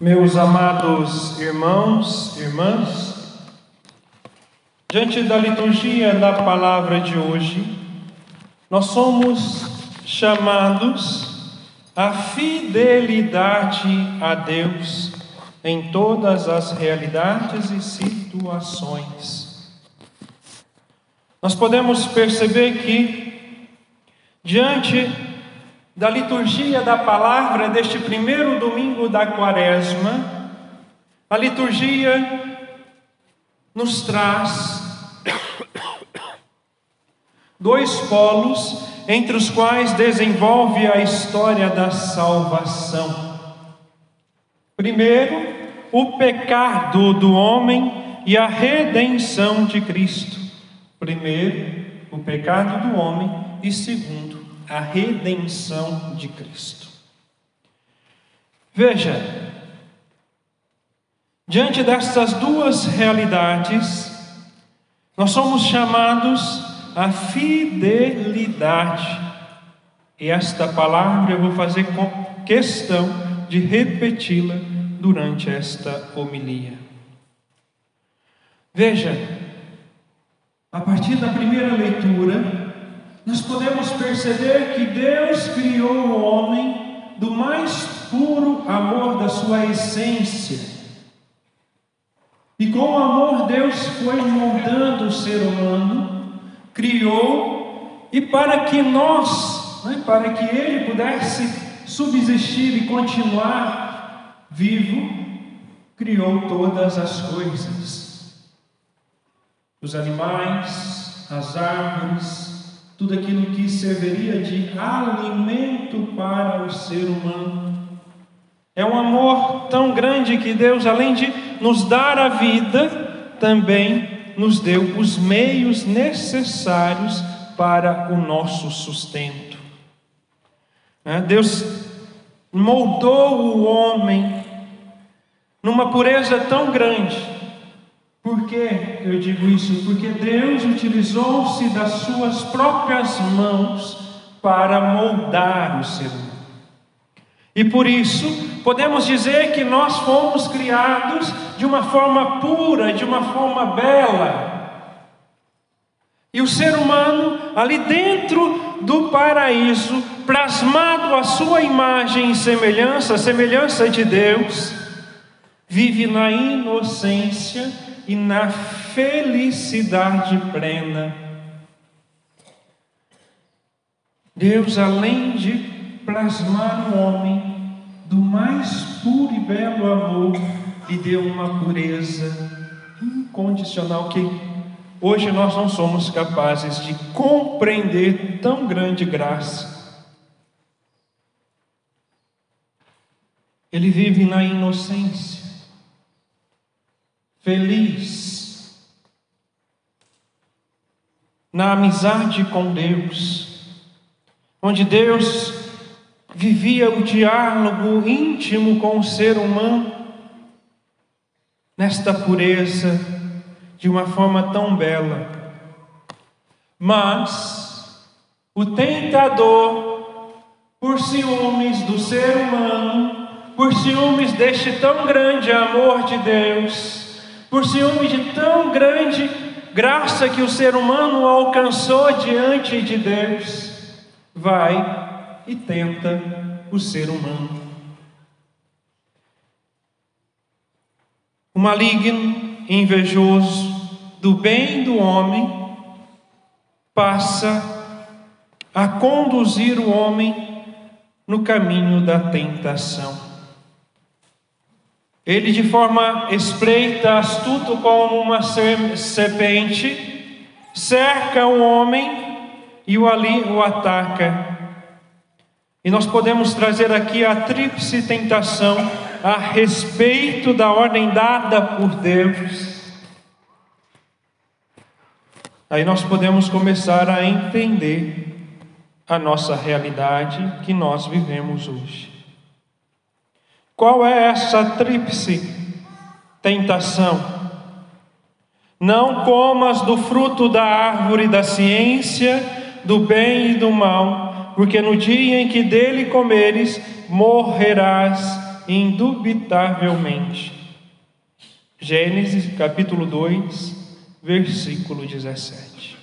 Meus amados irmãos, irmãs, diante da liturgia da palavra de hoje, nós somos chamados à fidelidade a Deus em todas as realidades e situações. Nós podemos perceber que, diante da liturgia da palavra deste primeiro domingo da quaresma, a liturgia nos traz dois polos entre os quais desenvolve a história da salvação. Primeiro, o pecado do homem e a redenção de Cristo. Primeiro, o pecado do homem e segundo, a redenção de Cristo. Veja, diante destas duas realidades, nós somos chamados à fidelidade. E esta palavra eu vou fazer questão de repeti-la durante esta homilia. Veja, a partir da primeira leitura, nós podemos perceber que Deus criou o homem do mais puro amor da sua essência. E com o amor, Deus foi moldando o ser humano, criou, e para que nós, né, para que ele pudesse subsistir e continuar vivo, criou todas as coisas: os animais, as árvores, tudo aquilo que serviria de alimento para o ser humano. É um amor tão grande que Deus, além de nos dar a vida, também nos deu os meios necessários para o nosso sustento. É, Deus moldou o homem numa pureza tão grande por que eu digo isso? Porque Deus utilizou-se das suas próprias mãos para moldar o ser humano. E por isso, podemos dizer que nós fomos criados de uma forma pura, de uma forma bela. E o ser humano, ali dentro do paraíso, plasmado a sua imagem e semelhança, semelhança de Deus, vive na inocência e na felicidade plena. Deus, além de plasmar o homem do mais puro e belo amor, lhe deu uma pureza incondicional que hoje nós não somos capazes de compreender tão grande graça. Ele vive na inocência feliz na amizade com Deus, onde Deus vivia o diálogo íntimo com o ser humano, nesta pureza, de uma forma tão bela. Mas o tentador, por ciúmes do ser humano, por ciúmes deste tão grande amor de Deus, por ciúme de tão grande graça que o ser humano alcançou diante de Deus, vai e tenta o ser humano. O maligno, invejoso do bem do homem, passa a conduzir o homem no caminho da tentação. Ele, de forma espreita, astuto como uma serpente, cerca o homem e o ali o ataca. E nós podemos trazer aqui a tríplice tentação a respeito da ordem dada por Deus. Aí nós podemos começar a entender a nossa realidade que nós vivemos hoje. Qual é essa tríplice tentação? Não comas do fruto da árvore da ciência, do bem e do mal, porque no dia em que dele comeres, morrerás indubitavelmente. Gênesis capítulo 2, versículo 17.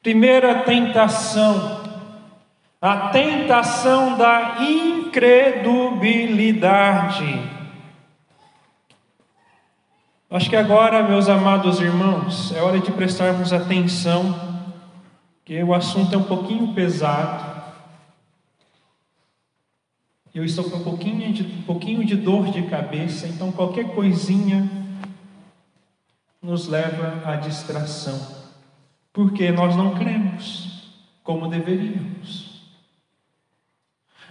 Primeira tentação, a tentação da incredulidade. Acho que agora, meus amados irmãos, é hora de prestarmos atenção, que o assunto é um pouquinho pesado. Eu estou com um pouquinho de, um pouquinho de dor de cabeça, então qualquer coisinha nos leva à distração, porque nós não cremos como deveríamos.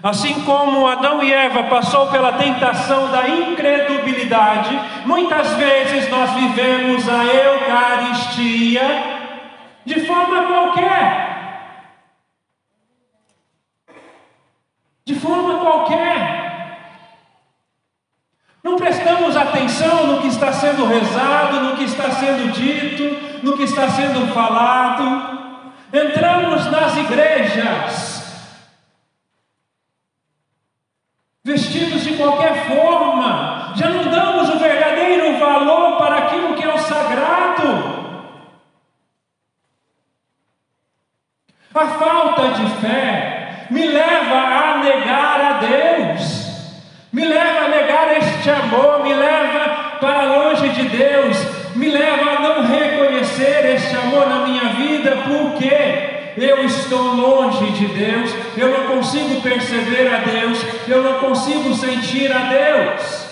Assim como Adão e Eva passou pela tentação da incredulidade, muitas vezes nós vivemos a Eucaristia de forma qualquer. de forma qualquer. Não prestamos atenção no que está sendo rezado, no que está sendo dito, no que está sendo falado. Entramos nas igrejas, vestidos de qualquer forma, já não damos o verdadeiro valor para aquilo que é o sagrado. A falta de fé me leva a negar a Deus, me leva a negar este amor, me leva para longe de Deus, me leva a não reconhecer este amor na minha vida, porque eu estou longe de Deus, eu não consigo perceber a Deus, eu não consigo sentir a Deus.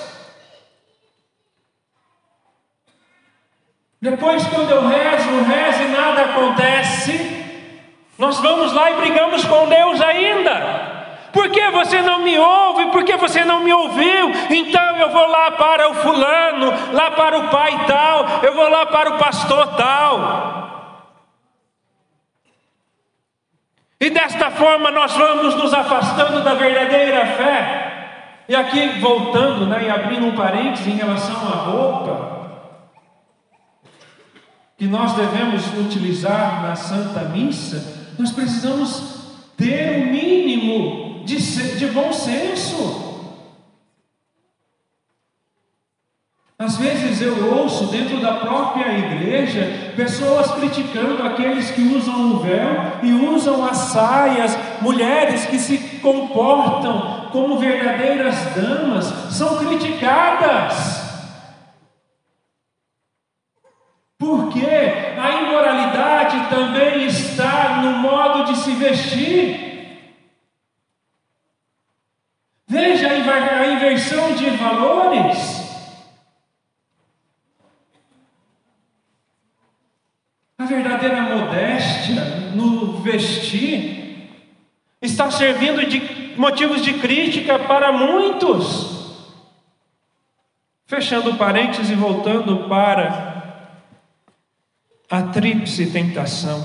Depois, quando eu rezo, rezo e nada acontece, nós vamos lá e brigamos com Deus ainda. Por que você não me ouve? Por que você não me ouviu? Então eu vou lá para o fulano, lá para o pai tal, eu vou lá para o pastor tal. E desta forma nós vamos nos afastando da verdadeira fé. E aqui voltando, né, e abrindo um parênteses em relação à roupa que nós devemos utilizar na Santa Missa, nós precisamos ter o um mínimo de, de bom senso. Às vezes eu ouço dentro da própria igreja pessoas criticando aqueles que usam o véu e usam as saias, mulheres que se comportam como verdadeiras damas, são criticadas. Porque a imoralidade também está no modo de se vestir. Veja a inversão de valores. A verdadeira modéstia no vestir está servindo de motivos de crítica para muitos. Fechando parênteses e voltando para a tríplice tentação.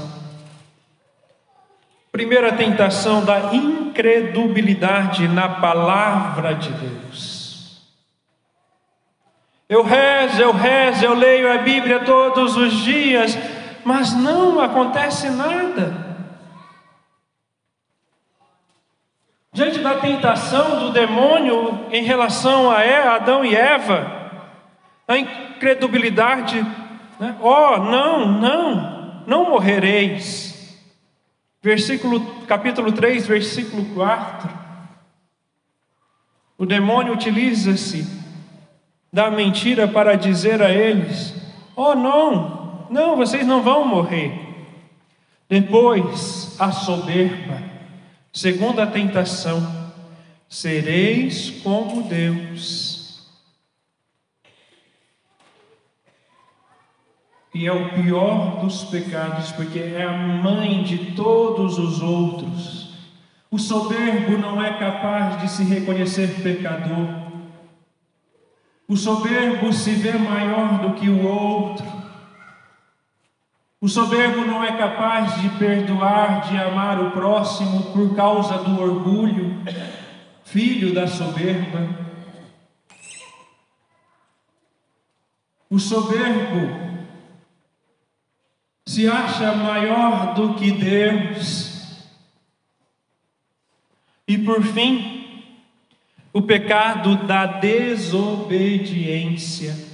Primeira tentação da incredulidade na palavra de Deus. Eu rezo, eu rezo, eu leio a Bíblia todos os dias, mas não acontece nada. Diante da tentação do demônio em relação a Adão e Eva, a incredulidade né? Oh, não, não, não morrereis. Versículo, capítulo 3, versículo 4. O demônio utiliza-se da mentira para dizer a eles: Oh, não, não, vocês não vão morrer. Depois, a soberba, segunda tentação, sereis como Deus e é o pior dos pecados, porque é a mãe de todos os outros. O soberbo não é capaz de se reconhecer pecador. O soberbo se vê maior do que o outro. O soberbo não é capaz de perdoar, de amar o próximo por causa do orgulho, filho da soberba. O soberbo se acha maior do que Deus. E por fim, o pecado da desobediência.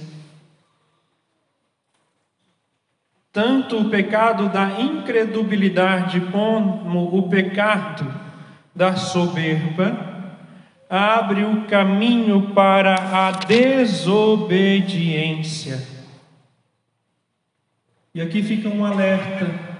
Tanto o pecado da incredulidade como o pecado da soberba abre o caminho para a desobediência. E aqui fica um alerta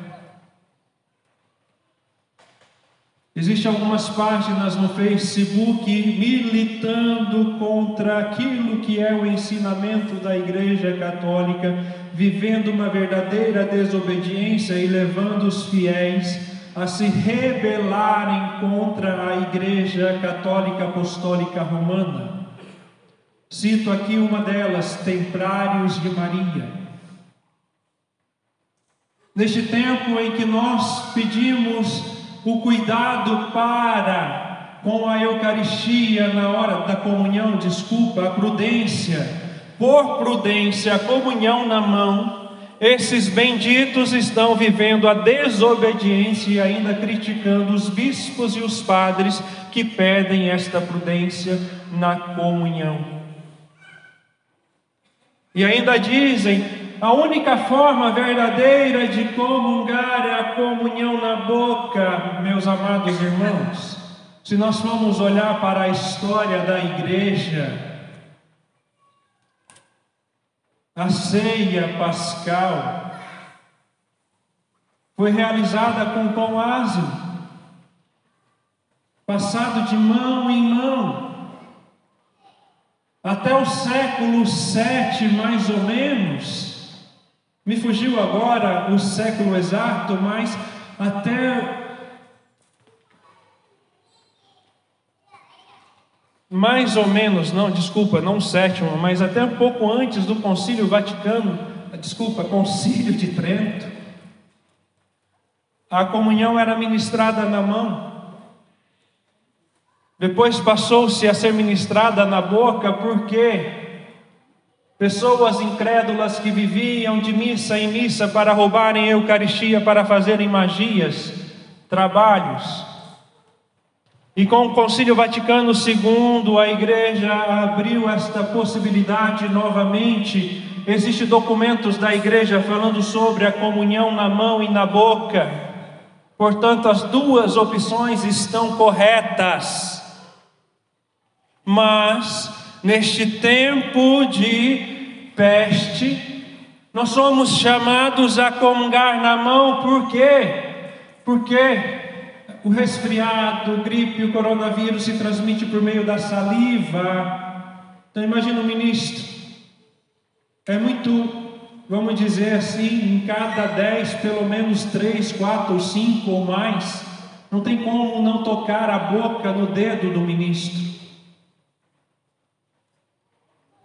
Existem algumas páginas no Facebook militando contra aquilo que é o ensinamento da Igreja Católica, vivendo uma verdadeira desobediência e levando os fiéis a se rebelarem contra a Igreja Católica Apostólica Romana. Cito aqui uma delas, Templários de Maria. Neste tempo em que nós pedimos o cuidado para com a Eucaristia na hora da comunhão, desculpa, a prudência, por prudência, a comunhão na mão, esses benditos estão vivendo a desobediência e ainda criticando os bispos e os padres que pedem esta prudência na comunhão. E ainda dizem: a única forma verdadeira de comungar é a comunhão na boca, meus amados irmãos. Se nós formos olhar para a história da igreja, a ceia pascal foi realizada com pão ázimo, passado de mão em mão. Até o século VII, mais ou menos, me fugiu agora o século exato, mas até mais ou menos, não, desculpa, não sétimo, mas até um pouco antes do Concílio Vaticano, desculpa, Concílio de Trento, a comunhão era ministrada na mão. Depois passou-se a ser ministrada na boca, porque Pessoas incrédulas que viviam de missa em missa para roubarem a Eucaristia, para fazerem magias, trabalhos. E com o Concílio Vaticano II, a igreja abriu esta possibilidade novamente. Existem documentos da igreja falando sobre a comunhão na mão e na boca. Portanto, as duas opções estão corretas. Mas, neste tempo de peste, nós somos chamados a comungar na mão, por quê? Porque o resfriado, o gripe, o coronavírus se transmite por meio da saliva. Então imagina o ministro. É muito, vamos dizer assim, em cada dez, pelo menos três, quatro, cinco ou mais. Não tem como não tocar a boca no dedo do ministro.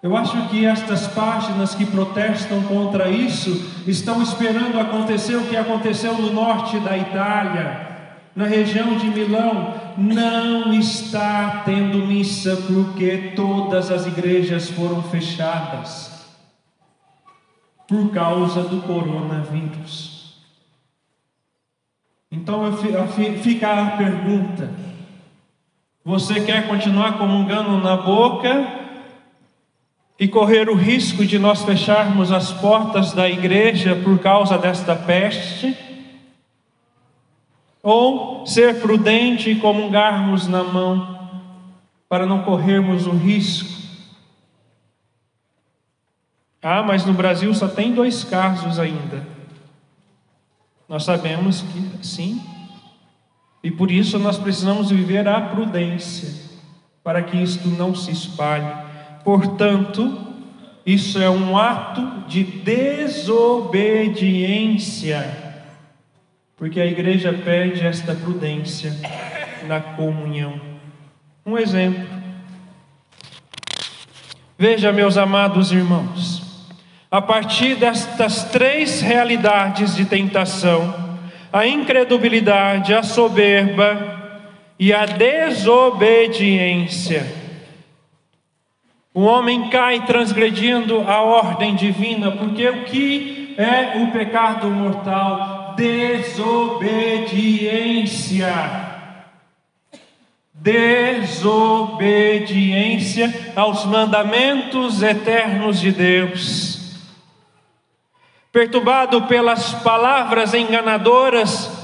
Eu acho que estas páginas que protestam contra isso estão esperando acontecer o que aconteceu no norte da Itália, na região de Milão. Não está tendo missa porque todas as igrejas foram fechadas por causa do coronavírus. Então fica a pergunta: você quer continuar comungando na boca? E correr o risco de nós fecharmos as portas da igreja por causa desta peste, ou ser prudente e comungarmos na mão para não corrermos o risco. Ah, mas no Brasil só tem dois casos ainda. Nós sabemos que sim, e por isso nós precisamos viver a prudência, para que isto não se espalhe. Portanto, isso é um ato de desobediência, porque a igreja pede esta prudência na comunhão. Um exemplo. Veja, meus amados irmãos, a partir destas três realidades de tentação, a incredulidade, a soberba e a desobediência, o homem cai transgredindo a ordem divina, porque o que é o pecado mortal? Desobediência. desobediência aos mandamentos eternos de Deus. Perturbado pelas palavras enganadoras,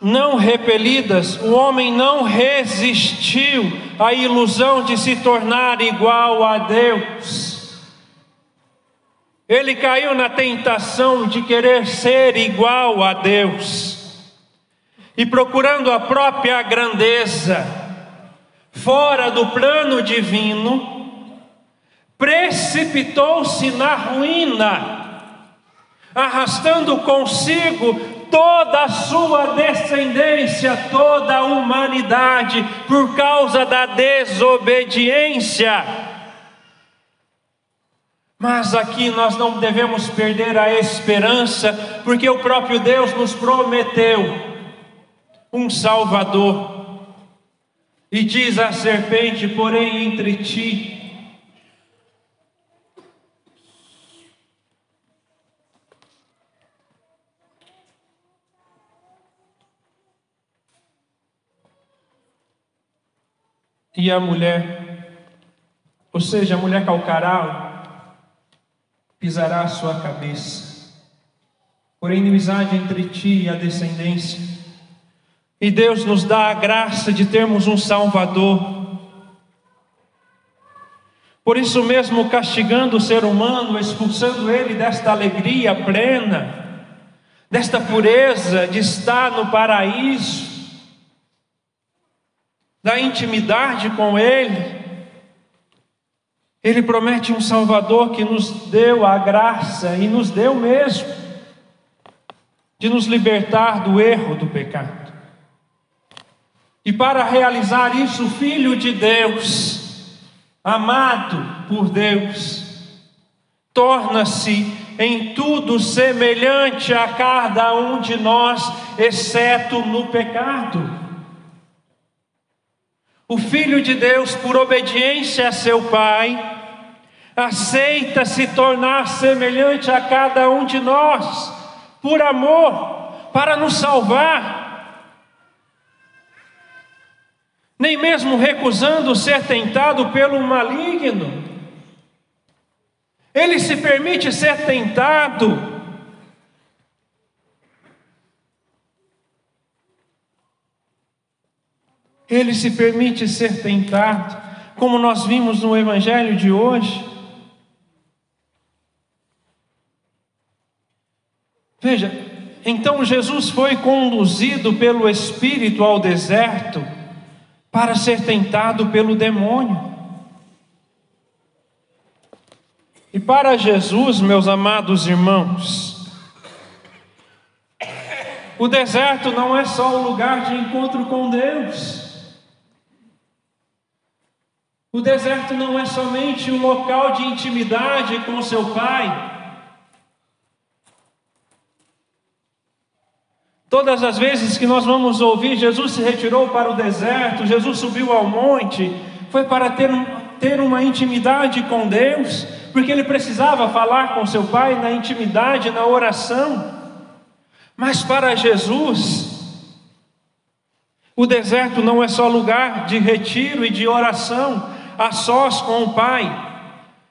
não repelidas, o homem não resistiu à ilusão de se tornar igual a Deus. Ele caiu na tentação de querer ser igual a Deus e procurando a própria grandeza, fora do plano divino, precipitou-se na ruína, arrastando consigo toda a sua descendência, toda a humanidade, por causa da desobediência. Mas aqui nós não devemos perder a esperança, porque o próprio Deus nos prometeu um Salvador. E diz a serpente, porém entre ti e a mulher, ou seja, a mulher calcará, pisará a sua cabeça. Porém, inimizade entre ti e a descendência e Deus nos dá a graça de termos um Salvador. Por isso mesmo, castigando o ser humano, expulsando ele desta alegria plena, desta pureza de estar no paraíso, da intimidade com Ele, Ele promete um Salvador que nos deu a graça e nos deu mesmo de nos libertar do erro do pecado. E para realizar isso, o Filho de Deus, amado por Deus, torna-se em tudo semelhante a cada um de nós, exceto no pecado. O Filho de Deus, por obediência a seu Pai, aceita se tornar semelhante a cada um de nós, por amor, para nos salvar nem mesmo recusando ser tentado pelo maligno. Ele se permite ser tentado. Ele se permite ser tentado, como nós vimos no Evangelho de hoje. Veja, então Jesus foi conduzido pelo Espírito ao deserto para ser tentado pelo demônio. E para Jesus, meus amados irmãos, o deserto não é só o lugar de encontro com Deus. O deserto não é somente um local de intimidade com seu Pai. Todas as vezes que nós vamos ouvir Jesus se retirou para o deserto, Jesus subiu ao monte, foi para ter, ter uma intimidade com Deus, porque ele precisava falar com seu Pai na intimidade, na oração. Mas para Jesus, o deserto não é só lugar de retiro e de oração a sós com o Pai,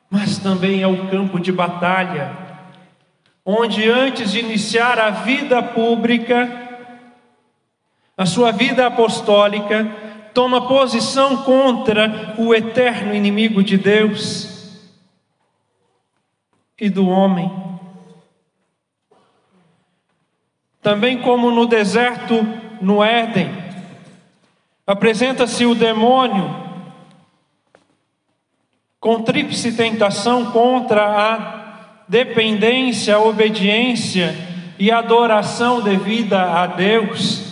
mas também é o campo de batalha onde antes de iniciar a vida pública, a sua vida apostólica, toma posição contra o eterno inimigo de Deus e do homem. Também, como no deserto, no Éden, apresenta-se o demônio com tríplice tentação contra a dependência, obediência e adoração devida a Deus.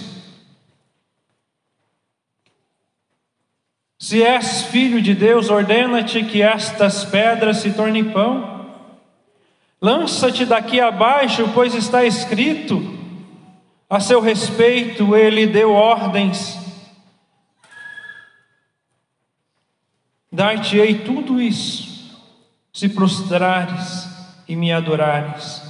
Se és filho de Deus, ordena-te que estas pedras se tornem pão. Lança-te daqui abaixo, pois está escrito: a seu respeito ele deu ordens. Dar-te-ei tudo isso, se prostrares e me adorares.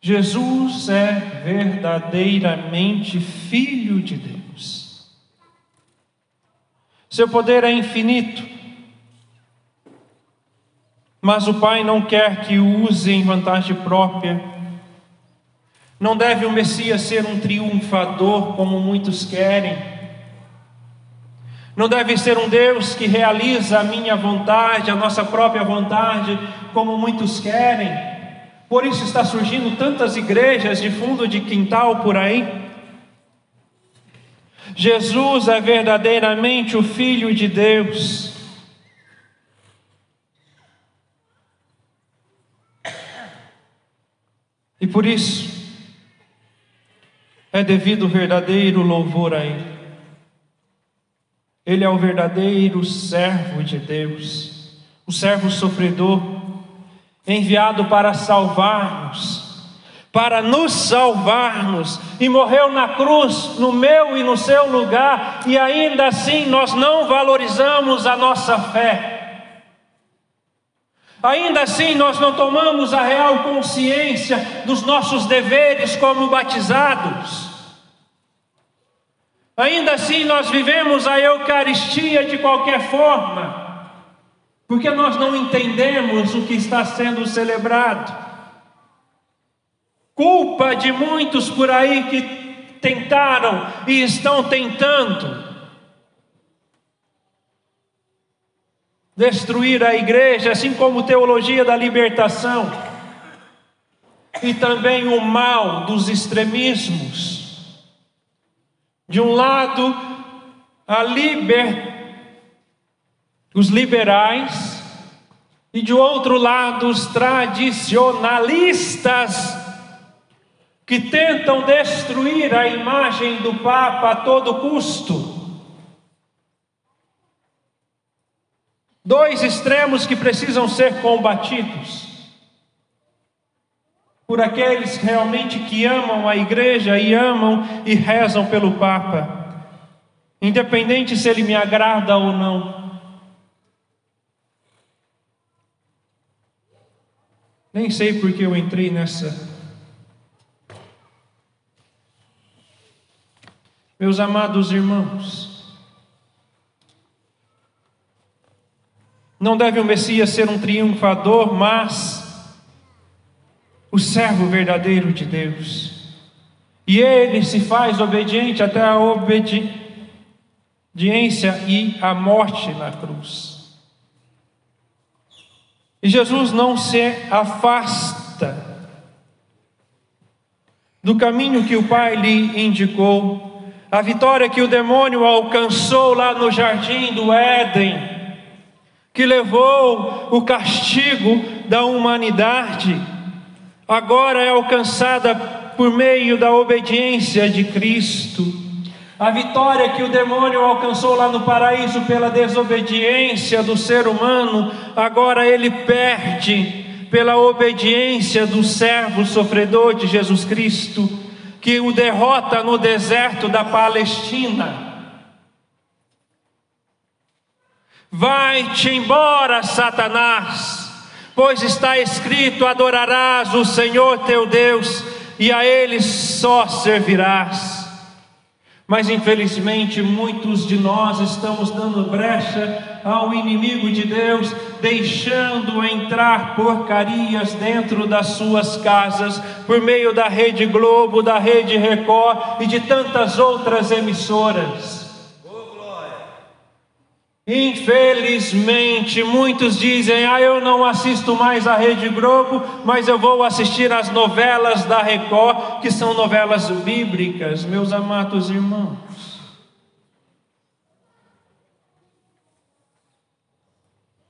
Jesus é verdadeiramente Filho de Deus. Seu poder é infinito, mas o Pai não quer que o use em vantagem própria. Não deve o Messias ser um triunfador, como muitos querem. Não deve ser um Deus que realiza a minha vontade, a nossa própria vontade, como muitos querem. Por isso está surgindo tantas igrejas de fundo de quintal por aí. Jesus é verdadeiramente o Filho de Deus. E por isso é devido verdadeiro louvor a Ele. Ele é o verdadeiro servo de Deus, o servo sofredor enviado para salvar-nos, para nos salvar-nos, e morreu na cruz, no meu e no seu lugar, e ainda assim nós não valorizamos a nossa fé. Ainda assim, nós não tomamos a real consciência dos nossos deveres como batizados. Ainda assim, nós vivemos a Eucaristia de qualquer forma porque nós não entendemos o que está sendo celebrado. Culpa de muitos por aí que tentaram e estão tentando destruir a igreja, assim como teologia da libertação e também o mal dos extremismos. De um lado, a liber os liberais, e de outro lado, os tradicionalistas, que tentam destruir a imagem do Papa a todo custo. Dois extremos que precisam ser combatidos por aqueles realmente que amam a igreja e amam e rezam pelo Papa, independente se ele me agrada ou não. Nem sei porque eu entrei nessa. Meus amados irmãos, não deve o Messias ser um triunfador, mas o servo verdadeiro de Deus. E ele se faz obediente até a obediência e a morte na cruz. E Jesus não se afasta do caminho que o Pai lhe indicou, a vitória que o demônio alcançou lá no jardim do Éden, que levou o castigo da humanidade, agora é alcançada por meio da obediência de Cristo. A vitória que o demônio alcançou lá no paraíso pela desobediência do ser humano, agora ele perde pela obediência do servo sofredor de Jesus Cristo, que o derrota no deserto da Palestina. Vai-te embora, Satanás, pois está escrito: adorarás o Senhor teu Deus e a Ele só servirás. Mas infelizmente muitos de nós estamos dando brecha ao inimigo de Deus, deixando entrar porcarias dentro das suas casas, por meio da Rede Globo, da Rede Record e de tantas outras emissoras. Infelizmente, muitos dizem: Ah, eu não assisto mais a Rede Globo, mas eu vou assistir as novelas da Record, que são novelas bíblicas, meus amados irmãos.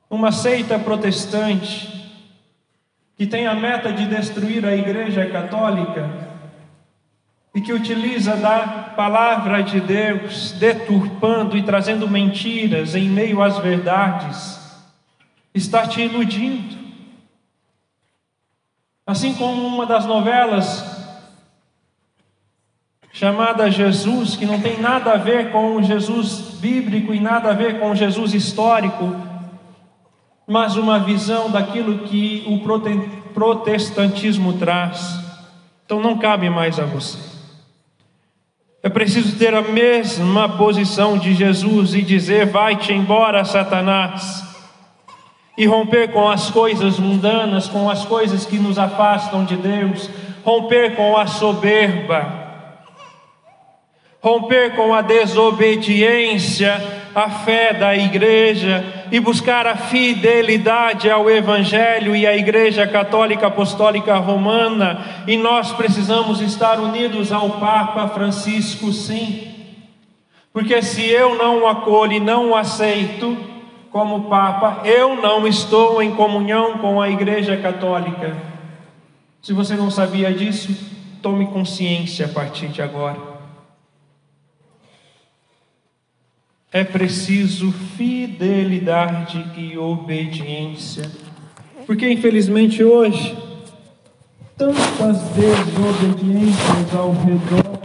Uma seita protestante que tem a meta de destruir a Igreja Católica e que utiliza da palavra de Deus, deturpando e trazendo mentiras em meio às verdades, está te iludindo. Assim como uma das novelas chamada Jesus, que não tem nada a ver com o Jesus bíblico e nada a ver com o Jesus histórico, mas uma visão daquilo que o protestantismo traz. Então não cabe mais a você. Preciso ter a mesma posição de Jesus e dizer: Vai-te embora, Satanás, e romper com as coisas mundanas, com as coisas que nos afastam de Deus, romper com a soberba romper com a desobediência à fé da igreja e buscar a fidelidade ao Evangelho e à Igreja Católica Apostólica Romana, e nós precisamos estar unidos ao Papa Francisco, sim, porque se eu não o acolho e não o aceito como Papa, eu não estou em comunhão com a Igreja Católica. Se você não sabia disso, tome consciência a partir de agora. É preciso fidelidade e obediência. Porque infelizmente hoje, tantas desobediências ao redor,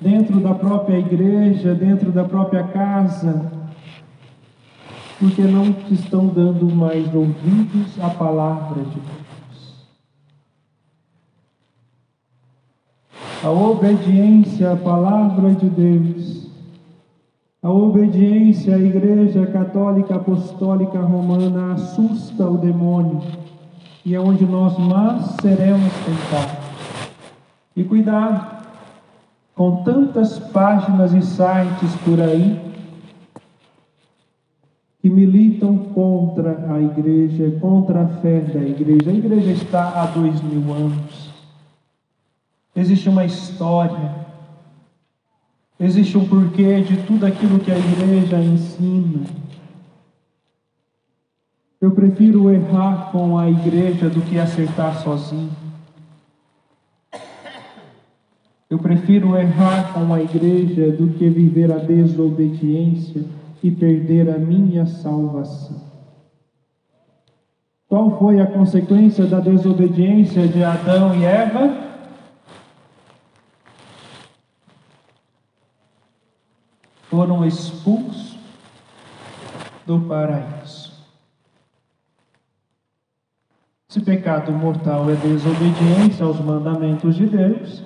dentro da própria igreja, dentro da própria casa, porque não estão dando mais ouvidos à palavra de Deus. A obediência à palavra de Deus a obediência à Igreja Católica Apostólica Romana assusta o demônio e é onde nós mais seremos tentados. E cuidado com tantas páginas e sites por aí que militam contra a igreja, contra a fé da igreja. A igreja está há dois mil anos. Existe uma história Existe um porquê de tudo aquilo que a igreja ensina. Eu prefiro errar com a igreja do que acertar sozinho. Eu prefiro errar com a igreja do que viver a desobediência e perder a minha salvação. Qual foi a consequência da desobediência de Adão e Eva? Foram expulsos do paraíso. Se pecado mortal é desobediência aos mandamentos de Deus,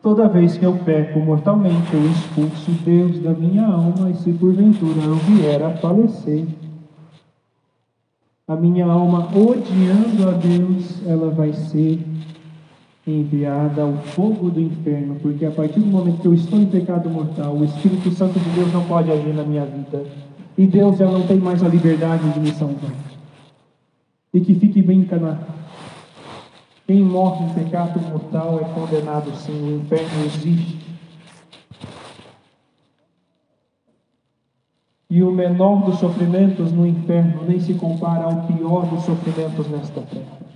toda vez que eu peco mortalmente, eu expulso Deus da minha alma, e se porventura eu vier a falecer, a minha alma odiando a Deus, ela vai ser enviada ao fogo do inferno, porque a partir do momento que eu estou em pecado mortal, o Espírito Santo de Deus não pode agir na minha vida. E Deus já não tem mais a liberdade de me salvar. E que fique bem canado. Quem morre em pecado mortal é condenado sim, o inferno existe. E o menor dos sofrimentos no inferno nem se compara ao pior dos sofrimentos nesta terra.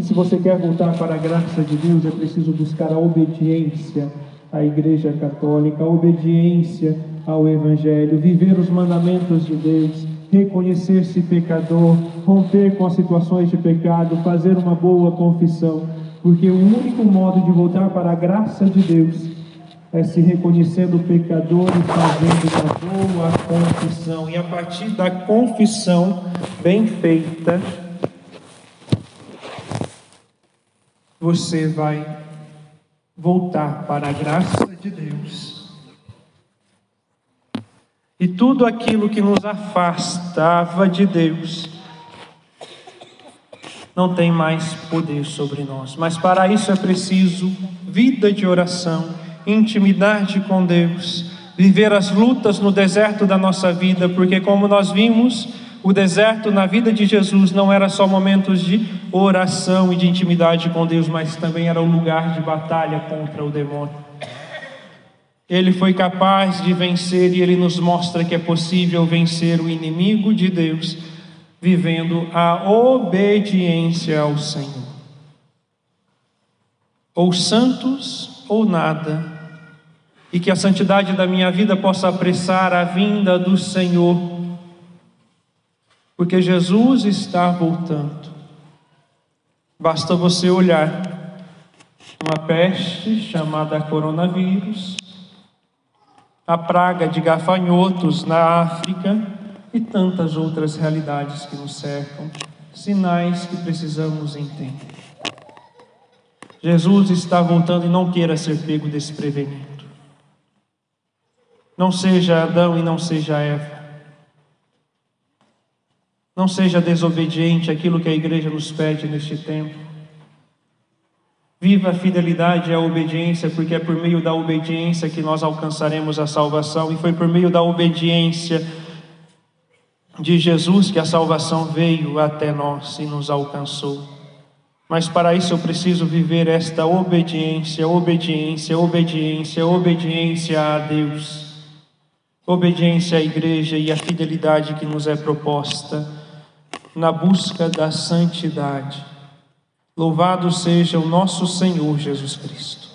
E se você quer voltar para a graça de Deus, é preciso buscar a obediência à Igreja Católica, a obediência ao Evangelho, viver os mandamentos de Deus, reconhecer-se pecador, romper com as situações de pecado, fazer uma boa confissão, porque o único modo de voltar para a graça de Deus é se reconhecendo pecador e fazendo uma boa confissão. E a partir da confissão bem feita, você vai voltar para a graça de Deus. E tudo aquilo que nos afastava de Deus não tem mais poder sobre nós. Mas para isso é preciso vida de oração, intimidade com Deus, viver as lutas no deserto da nossa vida, porque como nós vimos, o deserto na vida de Jesus não era só momentos de oração e de intimidade com Deus, mas também era um lugar de batalha contra o demônio. Ele foi capaz de vencer e ele nos mostra que é possível vencer o inimigo de Deus vivendo a obediência ao Senhor. Ou santos ou nada, e que a santidade da minha vida possa apressar a vinda do Senhor porque Jesus está voltando. Basta você olhar uma peste chamada coronavírus, a praga de gafanhotos na África e tantas outras realidades que nos cercam, sinais que precisamos entender. Jesus está voltando e não queira ser pego desprevenido. Não seja Adão e não seja Eva. Não seja desobediente àquilo que a igreja nos pede neste tempo. Viva a fidelidade e a obediência, porque é por meio da obediência que nós alcançaremos a salvação, e foi por meio da obediência de Jesus que a salvação veio até nós e nos alcançou. Mas para isso eu preciso viver esta obediência, obediência, obediência, obediência a Deus, obediência à igreja e a fidelidade que nos é proposta na busca da santidade. Louvado seja o nosso Senhor Jesus Cristo.